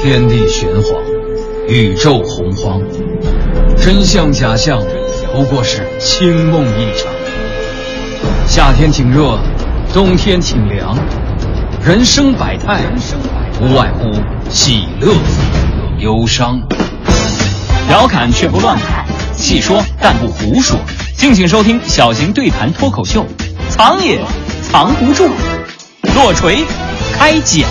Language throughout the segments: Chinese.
天地玄黄，宇宙洪荒，真相假象，不过是清梦一场。夏天挺热，冬天挺凉，人生百态，无外乎喜乐、忧伤。调侃却不乱侃，细说但不胡说。敬请收听小型对谈脱口秀，藏也藏不住，落锤开讲。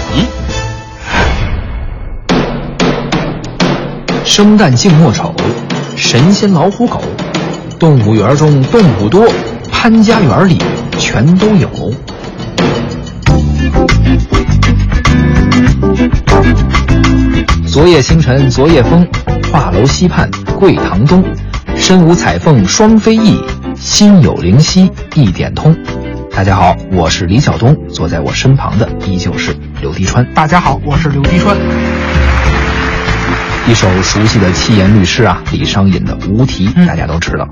生旦净末丑，神仙老虎狗，动物园中动物多，潘家园里全都有。昨夜星辰昨夜风，画楼西畔桂堂东。身无彩凤双飞翼，心有灵犀一点通。大家好，我是李晓东，坐在我身旁的依旧是刘迪川。大家好，我是刘迪川。一首熟悉的七言律诗啊，李商隐的《无题》，大家都知道。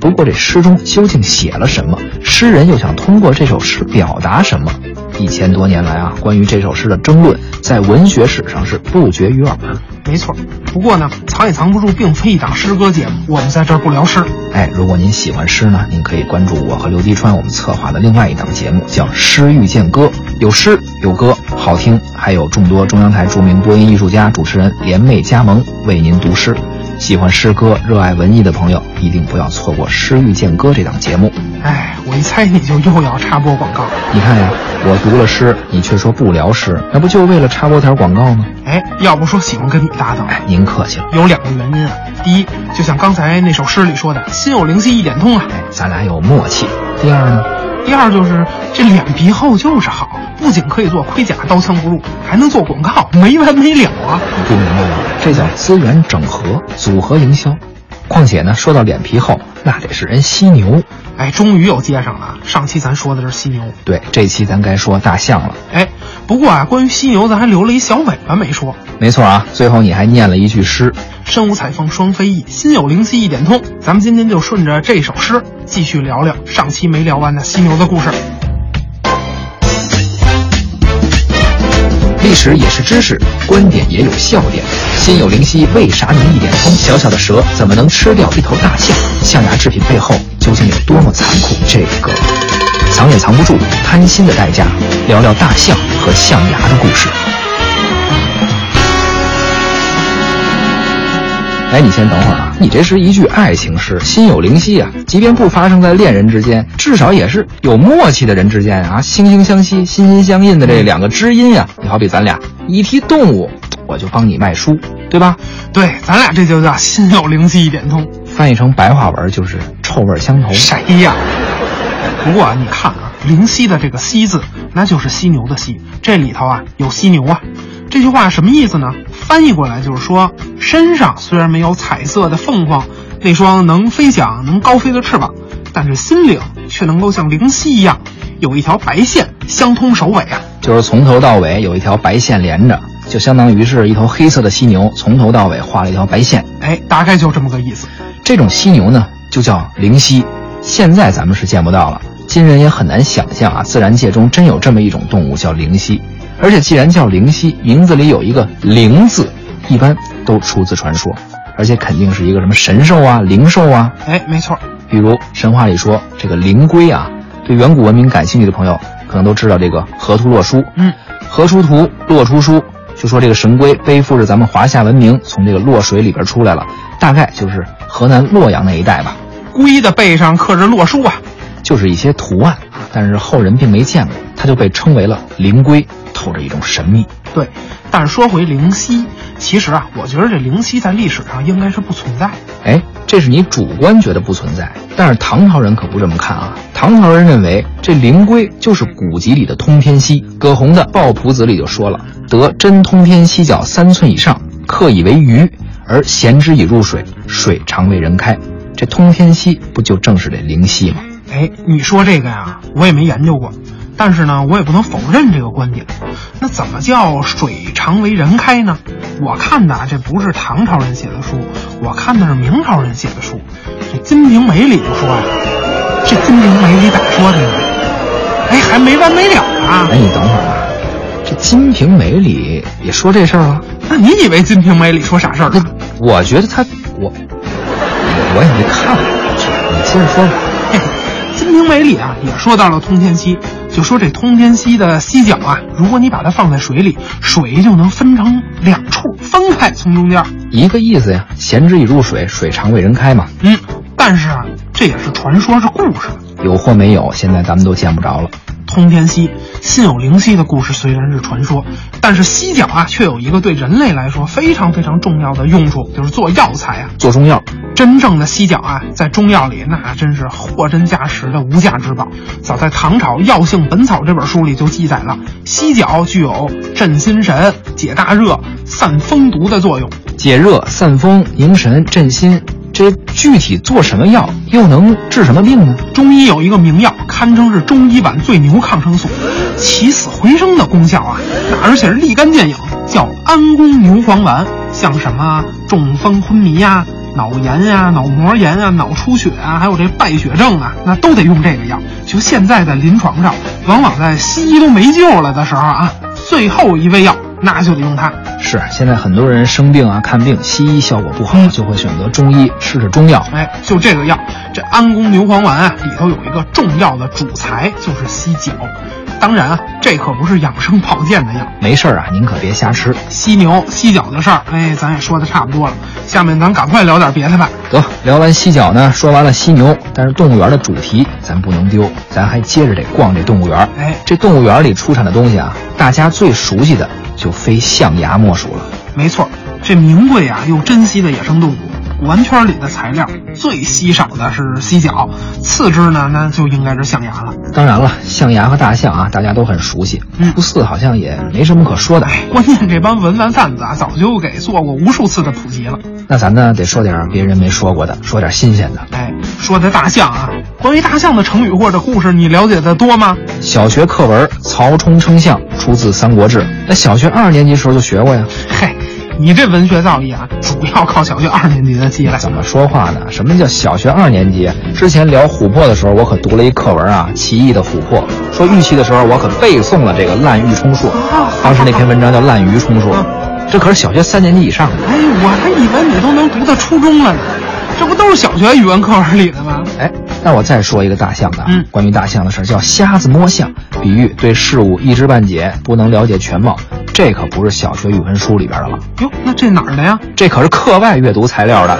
不过这诗中究竟写了什么？诗人又想通过这首诗表达什么？一千多年来啊，关于这首诗的争论，在文学史上是不绝于耳。没错，不过呢，藏也藏不住，并非一档诗歌节目，我们在这儿不聊诗。哎，如果您喜欢诗呢，您可以关注我和刘迪川我们策划的另外一档节目，叫《诗遇见歌》，有诗有歌，好听，还有众多中央台著名播音艺术家、主持人联袂加盟为您读诗。喜欢诗歌、热爱文艺的朋友，一定不要错过《诗遇见歌》这档节目。哎，我一猜你就又要插播广告。你看呀，我读了诗，你却说不聊诗，那不就为了插播条广告吗？哎，要不说喜欢跟你搭档。哎，您客气了。有两个原因啊，第一，就像刚才那首诗里说的，心有灵犀一点通啊，咱俩有默契。第二呢？第二就是这脸皮厚就是好，不仅可以做盔甲刀枪不入，还能做广告，没完没了啊！你不明白吗？这叫资源整合、组合营销。况且呢，说到脸皮厚，那得是人犀牛。哎，终于又接上了。上期咱说的是犀牛，对，这期咱该说大象了。哎，不过啊，关于犀牛，咱还留了一小尾巴没说。没错啊，最后你还念了一句诗：“身无彩凤双飞翼，心有灵犀一点通。”咱们今天就顺着这首诗，继续聊聊上期没聊完的犀牛的故事。历史也是知识，观点也有笑点。心有灵犀，为啥能一点通？小小的蛇怎么能吃掉一头大象？象牙制品背后究竟有多么残酷？这个藏也藏不住，贪心的代价。聊聊大象和象牙的故事。哎，你先等会儿啊！你这是一句爱情诗，心有灵犀啊！即便不发生在恋人之间，至少也是有默契的人之间啊，惺惺相惜、心心相印的这两个知音呀！你好比咱俩一提动物，我就帮你卖书，对吧？对，咱俩这就叫心有灵犀一点通。翻译成白话文就是臭味相投。谁呀？不过啊，你看啊，灵犀的这个犀字，那就是犀牛的犀，这里头啊有犀牛啊。这句话什么意思呢？翻译过来就是说，身上虽然没有彩色的凤凰那双能飞翔、能高飞的翅膀，但是心灵却能够像灵犀一样，有一条白线相通首尾啊。就是从头到尾有一条白线连着，就相当于是一头黑色的犀牛，从头到尾画了一条白线。哎，大概就这么个意思。这种犀牛呢，就叫灵犀。现在咱们是见不到了，今人也很难想象啊，自然界中真有这么一种动物叫灵犀。而且既然叫灵犀，名字里有一个“灵”字，一般都出自传说，而且肯定是一个什么神兽啊、灵兽啊。哎，没错。比如神话里说这个灵龟啊，对远古文明感兴趣的朋友可能都知道这个河图洛书。嗯，河出图，洛出书，就说这个神龟背负着咱们华夏文明从这个洛水里边出来了，大概就是河南洛阳那一带吧。龟的背上刻着洛书啊，就是一些图案，但是后人并没见过，它就被称为了灵龟。透着一种神秘，对。但是说回灵犀，其实啊，我觉得这灵犀在历史上应该是不存在。哎，这是你主观觉得不存在，但是唐朝人可不这么看啊。唐朝人认为这灵龟就是古籍里的通天犀。葛洪的《抱朴子》里就说了：“得真通天犀角三寸以上，刻以为鱼，而衔之以入水，水常为人开。”这通天犀不就正是这灵犀吗？哎，你说这个呀，我也没研究过。但是呢，我也不能否认这个观点。那怎么叫水常为人开呢？我看的啊这不是唐朝人写的书，我看的是明朝人写的书。这《金瓶梅》里就说呀，这《金瓶梅》里咋说的呢？哎，还没完没了啊。哎，你等会儿啊，这《金瓶梅》里也说这事儿了？那你以为《金瓶梅》里说啥事儿了？我觉得他我我也没看过，你接着说吧。嘿，《金瓶梅》里啊也说到了通天溪，就说这通天溪的溪角啊，如果你把它放在水里，水就能分成两处，分开从中间。一个意思呀，闲之以入水，水常为人开嘛。嗯，但是啊，这也是传说，是故事。有或没有，现在咱们都见不着了。通天溪，心有灵犀的故事虽然是传说，但是犀角啊，却有一个对人类来说非常非常重要的用处，就是做药材啊，做中药。真正的犀角啊，在中药里那真是货真价实的无价之宝。早在唐朝《药性本草》这本书里就记载了，犀角具有镇心神、解大热、散风毒的作用。解热、散风、凝神、镇心。这具体做什么药，又能治什么病呢？中医有一个名药，堪称是中医版最牛抗生素，起死回生的功效啊！而且是立竿见影，叫安宫牛黄丸。像什么中风昏迷呀、脑炎呀、脑膜炎啊、脑出血啊，还有这败血症啊，那都得用这个药。就现在在临床上，往往在西医都没救了的时候啊，最后一味药。那就得用它。是，现在很多人生病啊，看病西医效果不好，就会选择中医试试中药。哎，就这个药，这安宫牛黄丸啊，里头有一个重要的主材，就是犀角。当然啊，这可不是养生保健的药。没事啊，您可别瞎吃。犀牛、犀角的事儿，哎，咱也说的差不多了。下面咱赶快聊点别的吧。得，聊完犀角呢，说完了犀牛，但是动物园的主题咱不能丢，咱还接着得逛这动物园。哎，这动物园里出产的东西啊，大家最熟悉的。就非象牙莫属了。没错，这名贵啊又珍稀的野生动物，古玩圈里的材料最稀少的是犀角，次之呢那就应该是象牙了。当然了，象牙和大象啊，大家都很熟悉。嗯初四好像也没什么可说的。关键这帮文玩贩子啊，早就给做过无数次的普及了。那咱呢得说点别人没说过的，说点新鲜的。哎，说的大象啊，关于大象的成语或者故事，你了解的多吗？小学课文《曹冲称象》出自《三国志》，那小学二年级时候就学过呀。嘿，你这文学造诣啊，主要靠小学二年级的积累。怎么说话呢？什么叫小学二年级？之前聊琥珀的时候，我可读了一课文啊，《奇异的琥珀》。说玉器的时候，我可背诵了这个滥竽充数。当时那篇文章叫《滥竽充数》。这可是小学三年级以上的。哎，我还以为你都能读到初中了呢，这不都是小学语文课文里的吗？哎，那我再说一个大象的，嗯，关于大象的事儿，叫瞎子摸象，比喻对事物一知半解，不能了解全貌。这可不是小学语文书里边的了。哟，那这哪儿的呀？这可是课外阅读材料的。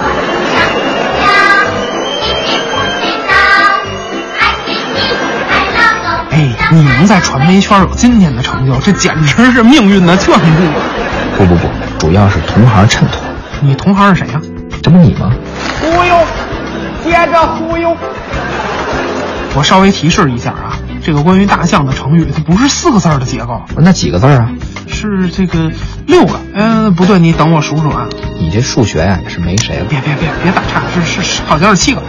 哎，你能在传媒圈有今天的成就，这简直是命运的眷顾。不不不，主要是同行衬托。你同行是谁呀？这不你吗？忽悠，接着忽悠。我稍微提示一下啊，这个关于大象的成语，它不是四个字的结构。那几个字啊？是这个六个。嗯，不对，你等我数数啊。你这数学呀也是没谁了。别别别别打岔，是是好像是七个。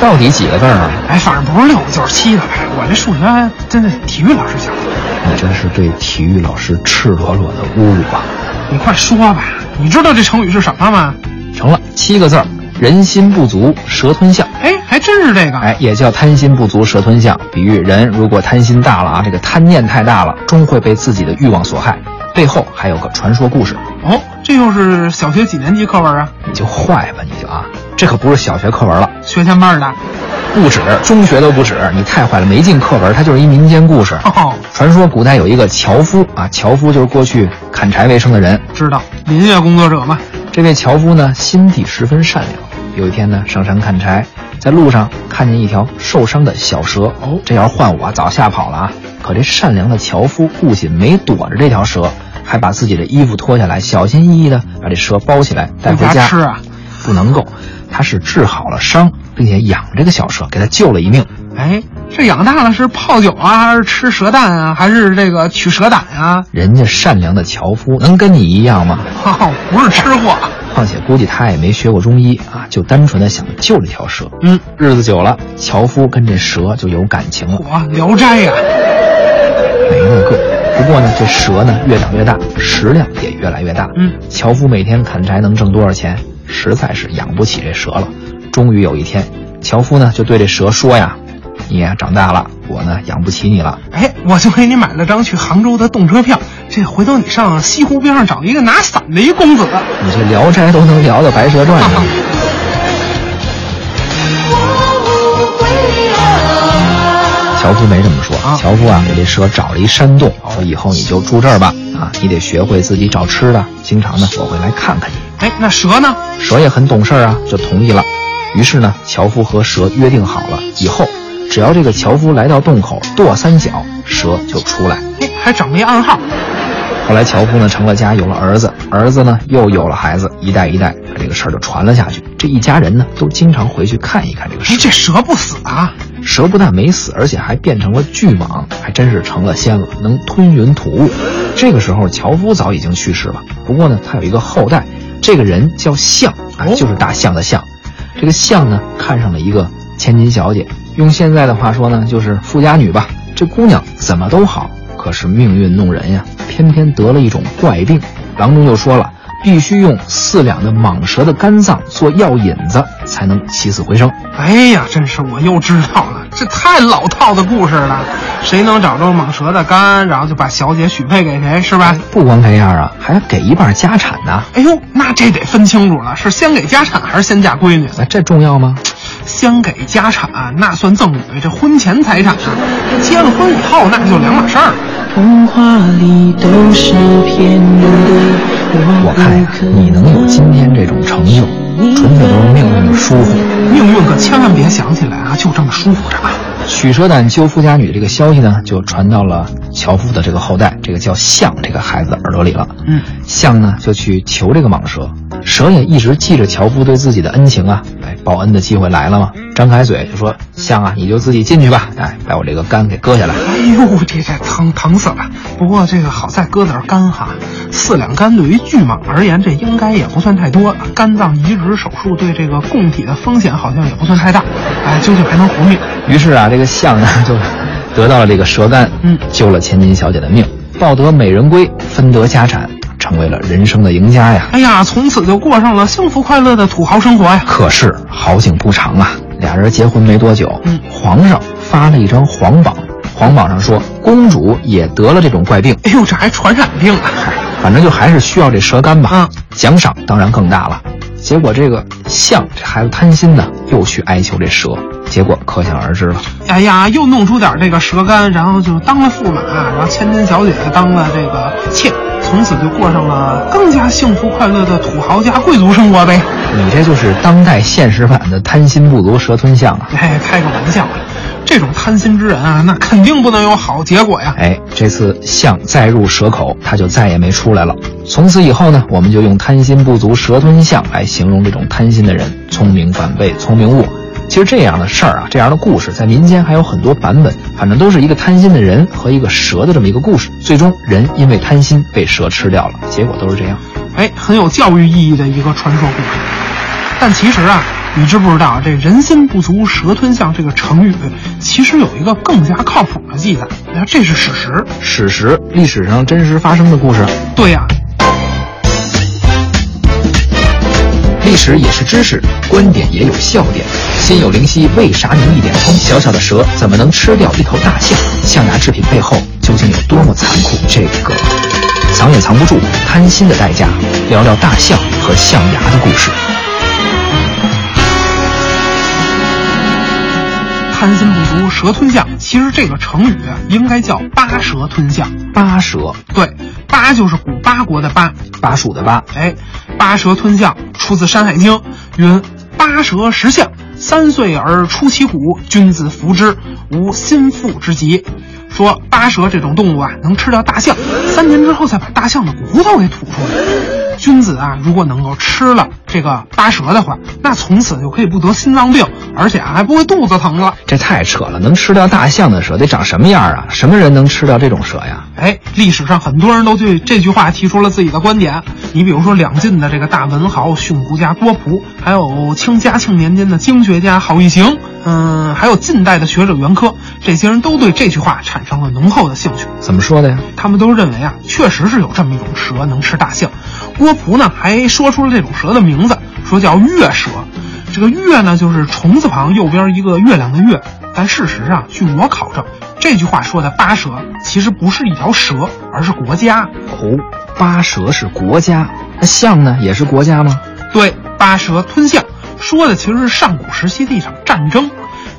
到底几个字啊？哎，反正不是六个就是七个。我这数学真的体育老师教的。你真是对体育老师赤裸裸的侮辱啊！你快说吧，你知道这成语是什么吗？成了，七个字儿：人心不足蛇吞象。哎，还真是这个。哎，也叫贪心不足蛇吞象，比喻人如果贪心大了啊，这个贪念太大了，终会被自己的欲望所害。背后还有个传说故事。哦，这又是小学几年级课文啊？你就坏吧，你就啊，这可不是小学课文了，学前班的。不止，中学都不止，你太坏了，没进课文，它就是一民间故事。哦，传说古代有一个樵夫啊，樵夫就是过去砍柴为生的人，知道林业工作者嘛。这位樵夫呢，心地十分善良。有一天呢，上山砍柴，在路上看见一条受伤的小蛇。哦，这要是换我，早吓跑了啊。可这善良的樵夫不仅没躲着这条蛇，还把自己的衣服脱下来，小心翼翼地把这蛇包起来带回家吃啊。不能够，他是治好了伤，并且养这个小蛇，给他救了一命。哎，这养大了是泡酒啊，还是吃蛇蛋啊，还是这个取蛇胆啊？人家善良的樵夫能跟你一样吗？哦，不是吃货。况且估计他也没学过中医啊，就单纯的想救这条蛇。嗯，日子久了，樵夫跟这蛇就有感情了。哇，聊斋呀，没那个。不过呢，这蛇呢越长越大，食量也越来越大。嗯，樵夫每天砍柴能挣多少钱？实在是养不起这蛇了。终于有一天，樵夫呢就对这蛇说呀：“你呀长大了，我呢养不起你了。哎，我就给你买了张去杭州的动车票，这回头你上西湖边上找一个拿伞的一公子。你这《聊斋》都能聊到《白蛇传》上。樵夫没这么说，樵夫啊给这蛇找了一山洞，说以后你就住这儿吧，啊，你得学会自己找吃的，经常呢我会来看看你。哎，那蛇呢？蛇也很懂事啊，就同意了。于是呢，樵夫和蛇约定好了，以后只要这个樵夫来到洞口跺三脚，蛇就出来。哎，还整了一暗号。后来樵夫呢成了家，有了儿子，儿子呢又有了孩子，一代一代，这个事儿就传了下去。这一家人呢都经常回去看一看这个蛇。这蛇不死啊？蛇不但没死，而且还变成了巨蟒，还真是成了仙了，能吞云吐雾。这个时候樵夫早已经去世了，不过呢他有一个后代，这个人叫象，哎，就是大象的象。这个象呢看上了一个千金小姐，用现在的话说呢就是富家女吧。这姑娘怎么都好，可是命运弄人呀，偏偏得了一种怪病。郎中就说了。必须用四两的蟒蛇的肝脏做药引子，才能起死回生。哎呀，真是我又知道了，这太老套的故事了。谁能找着蟒蛇的肝，然后就把小姐许配给谁，是吧？不光这样啊，还给一半家产呢。哎呦，那这得分清楚了，是先给家产还是先嫁闺女？那这重要吗？先给家产，那算赠与，这婚前财产啊。结了婚以后，那就两码事儿。童话里都是骗人的。我看呀，你能有今天这种成就，纯粹都是命运的疏忽。命运可千万别想起来啊，就这么舒服着吧。取蛇胆救富家女这个消息呢，就传到了樵夫的这个后代，这个叫象这个孩子耳朵里了。嗯，象呢就去求这个蟒蛇，蛇也一直记着樵夫对自己的恩情啊。哎，报恩的机会来了嘛，张开嘴就说：“象啊，你就自己进去吧，哎，把我这个肝给割下来。”哎呦，这这疼疼死了！不过这个好在割点肝哈。四两肝对于巨蟒而言，这应该也不算太多。肝脏移植手术对这个供体的风险好像也不算太大。哎，究竟还能活命。于是啊，这个象呢就得到了这个蛇肝，嗯，救了千金小姐的命，抱得美人归，分得家产，成为了人生的赢家呀。哎呀，从此就过上了幸福快乐的土豪生活呀。可是好景不长啊，俩人结婚没多久，嗯，皇上发了一张皇榜，皇榜上说公主也得了这种怪病。哎呦，这还传染病啊！反正就还是需要这蛇肝吧。嗯，奖赏当然更大了。结果这个象这孩子贪心呢，又去哀求这蛇，结果可想而知了。哎呀，又弄出点这个蛇肝，然后就当了驸马，然后千金小姐当了这个妾，从此就过上了更加幸福快乐的土豪家贵族生活呗。你这就是当代现实版的贪心不足蛇吞象啊！哎，开个玩笑。这种贪心之人啊，那肯定不能有好结果呀！哎，这次象再入蛇口，他就再也没出来了。从此以后呢，我们就用贪心不足蛇吞象来形容这种贪心的人，聪明反被聪明误。其实这样的事儿啊，这样的故事在民间还有很多版本，反正都是一个贪心的人和一个蛇的这么一个故事。最终人因为贪心被蛇吃掉了，结果都是这样。哎，很有教育意义的一个传说故事。但其实啊。你知不知道这“人心不足蛇吞象”这个成语，其实有一个更加靠谱的记载。那这是史实，史实，历史上真实发生的故事。对呀，历史也是知识，观点也有笑点。心有灵犀，为啥能一点通？小小的蛇怎么能吃掉一头大象？象牙制品背后究竟有多么残酷？这个藏也藏不住，贪心的代价。聊聊大象和象牙的故事。贪心不足蛇吞象，其实这个成语啊，应该叫八蛇吞象。八蛇，对，八就是古八国的八，巴蜀的巴。哎，八蛇吞象出自《山海经》，云：八蛇食象，三岁而出其骨，君子服之，无心腹之疾。说八蛇这种动物啊，能吃掉大象，三年之后再把大象的骨头给吐出来。君子啊，如果能够吃了这个扒蛇的话，那从此就可以不得心脏病，而且还不会肚子疼了。这太扯了！能吃掉大象的蛇得长什么样啊？什么人能吃掉这种蛇呀？哎，历史上很多人都对这句话提出了自己的观点。你比如说两晋的这个大文豪训诂家郭璞，还有清嘉庆年间的经学家郝玉行，嗯，还有近代的学者袁科，这些人都对这句话产生了浓厚的兴趣。怎么说的呀？他们都认为啊，确实是有这么一种蛇能吃大象。郭璞呢，还说出了这种蛇的名字，说叫月蛇。这个月呢，就是虫字旁右边一个月亮的月。但事实上，据我考证，这句话说的八蛇其实不是一条蛇，而是国家。哦，八蛇是国家，那象呢也是国家吗？对，八蛇吞象，说的其实是上古时期的一场战争。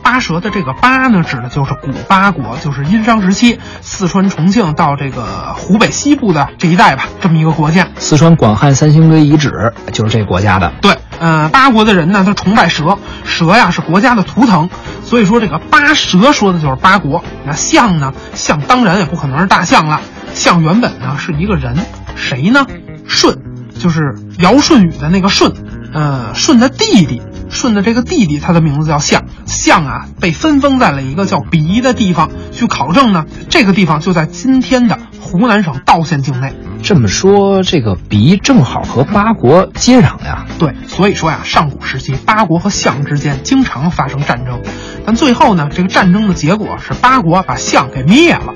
八蛇的这个八呢，指的就是古八国，就是殷商时期四川、重庆到这个湖北西部的这一带吧，这么一个国家。四川广汉三星堆遗址就是这国家的。对，呃，八国的人呢，他崇拜蛇，蛇呀是国家的图腾，所以说这个八蛇说的就是八国。那象呢，象当然也不可能是大象了，象原本呢是一个人，谁呢？舜，就是尧舜禹的那个舜，呃，舜的弟弟。舜的这个弟弟，他的名字叫象，象啊被分封在了一个叫鼻的地方。据考证呢，这个地方就在今天的湖南省道县境内。这么说，这个鼻正好和八国接壤呀？对，所以说呀，上古时期八国和象之间经常发生战争，但最后呢，这个战争的结果是八国把象给灭了，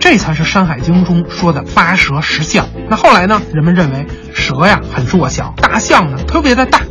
这才是《山海经》中说的八蛇食象。那后来呢，人们认为蛇呀很弱小，大象呢特别的大。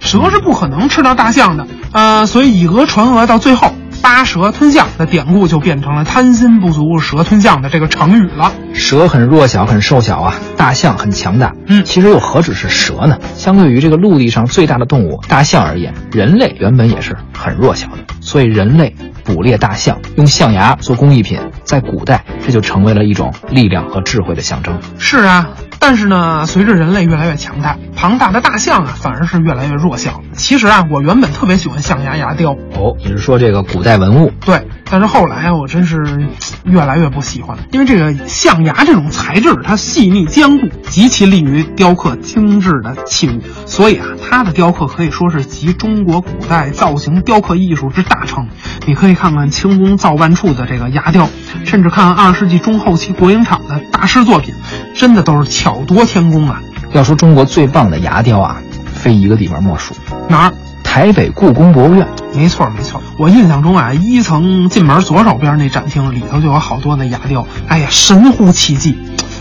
蛇是不可能吃到大象的，呃，所以以讹传讹，到最后八蛇吞象的典故就变成了贪心不足蛇吞象的这个成语了。蛇很弱小，很瘦小啊，大象很强大。嗯，其实又何止是蛇呢？相对于这个陆地上最大的动物大象而言，人类原本也是很弱小的。所以人类捕猎大象，用象牙做工艺品，在古代这就成为了一种力量和智慧的象征。是啊。但是呢，随着人类越来越强大，庞大的大象啊，反而是越来越弱小。其实啊，我原本特别喜欢象牙牙雕。哦，你是说这个古代文物？对。但是后来啊，我真是越来越不喜欢，因为这个象牙这种材质，它细腻坚固，极其利于雕刻精致的器物。所以啊，它的雕刻可以说是集中国古代造型雕刻艺术之大成。你可以看看清宫造办处的这个牙雕，甚至看看二十世纪中后期国营厂的大师作品，真的都是巧夺天工啊！要说中国最棒的牙雕啊，非一个地方莫属。哪儿？台北故宫博物院。没错没错，我印象中啊，一层进门左手边那展厅里头就有好多的牙雕，哎呀，神乎其技。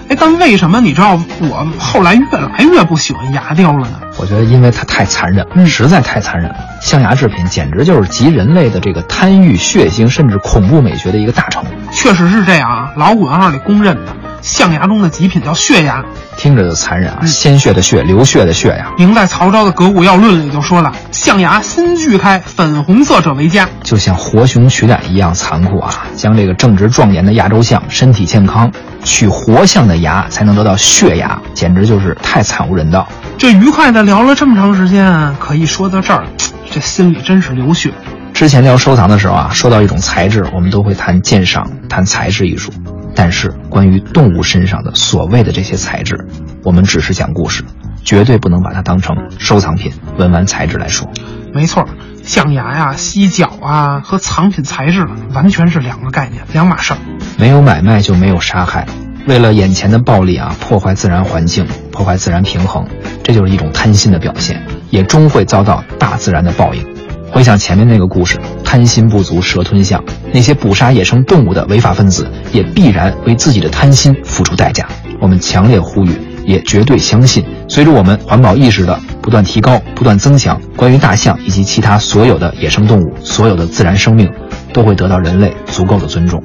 哎，但为什么你知道我后来越来越不喜欢牙雕了呢？我觉得因为它太残忍，实在太残忍了。象牙制品简直就是集人类的这个贪欲、血腥，甚至恐怖美学的一个大成。确实是这样啊，老古文号里公认的。象牙中的极品叫血牙，听着就残忍啊！鲜血的血，流血的血呀！明代曹昭的《革古要论》里就说了：“象牙新锯开，粉红色者为佳。”就像活熊取胆一样残酷啊！将这个正值壮年的亚洲象，身体健康，取活象的牙才能得到血牙，简直就是太惨无人道。这愉快的聊了这么长时间，可一说到这儿，这心里真是流血。之前聊收藏的时候啊，说到一种材质，我们都会谈鉴赏，谈材质艺术。但是，关于动物身上的所谓的这些材质，我们只是讲故事，绝对不能把它当成收藏品、文玩材质来说。没错，象牙呀、犀角啊和藏品材质完全是两个概念、两码事儿。没有买卖就没有杀害，为了眼前的暴利啊，破坏自然环境、破坏自然平衡，这就是一种贪心的表现，也终会遭到大自然的报应。回想前面那个故事，贪心不足蛇吞象，那些捕杀野生动物的违法分子也必然为自己的贪心付出代价。我们强烈呼吁，也绝对相信，随着我们环保意识的不断提高、不断增强，关于大象以及其他所有的野生动物、所有的自然生命，都会得到人类足够的尊重。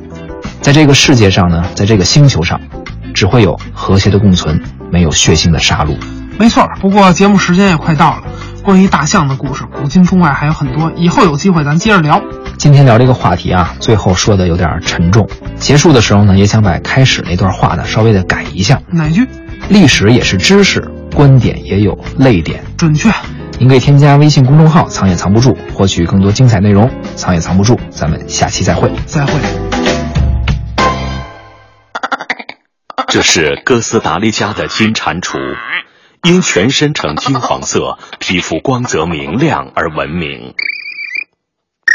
在这个世界上呢，在这个星球上，只会有和谐的共存，没有血腥的杀戮。没错，不过节目时间也快到了。关于大象的故事，古今中外还有很多，以后有机会咱接着聊。今天聊这个话题啊，最后说的有点沉重，结束的时候呢，也想把开始那段话呢稍微的改一下。哪句？历史也是知识，观点也有泪点。准确。您可以添加微信公众号“藏也藏不住”，获取更多精彩内容。藏也藏不住，咱们下期再会。再会。这是哥斯达黎加的金蟾蜍。因全身呈金黄色、皮肤光泽明亮而闻名。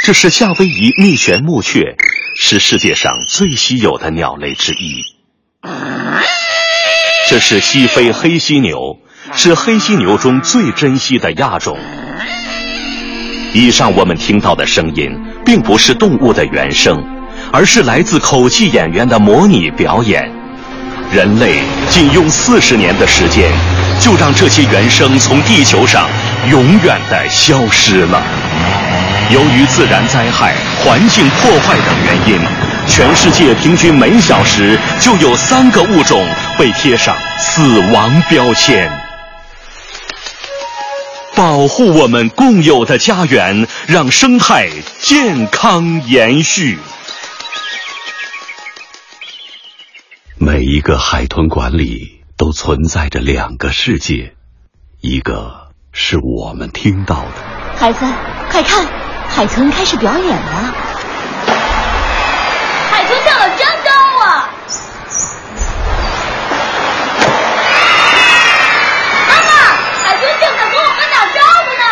这是夏威夷蜜旋木雀，是世界上最稀有的鸟类之一。这是西非黑犀牛，是黑犀牛中最珍稀的亚种。以上我们听到的声音，并不是动物的原声，而是来自口技演员的模拟表演。人类仅用四十年的时间。就让这些原声从地球上永远的消失了。由于自然灾害、环境破坏等原因，全世界平均每小时就有三个物种被贴上死亡标签。保护我们共有的家园，让生态健康延续。每一个海豚馆里都存在着两个世界，一个是我们听到的。孩子，快看，海豚开始表演了。海豚跳得真高啊！妈妈，海豚正在跟我们打招呼呢。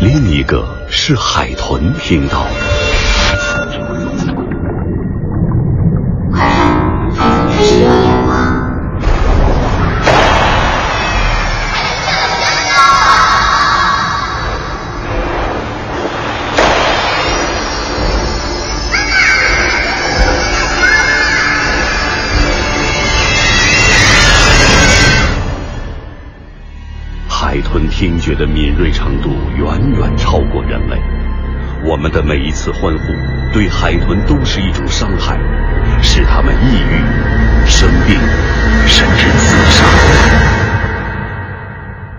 另一个是海豚听到的。听觉的敏锐程度远远超过人类，我们的每一次欢呼对海豚都是一种伤害，使它们抑郁、生病，甚至自杀。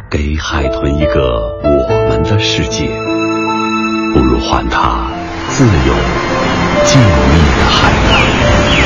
给海豚一个我们的世界，不如还它自由、静谧的海洋。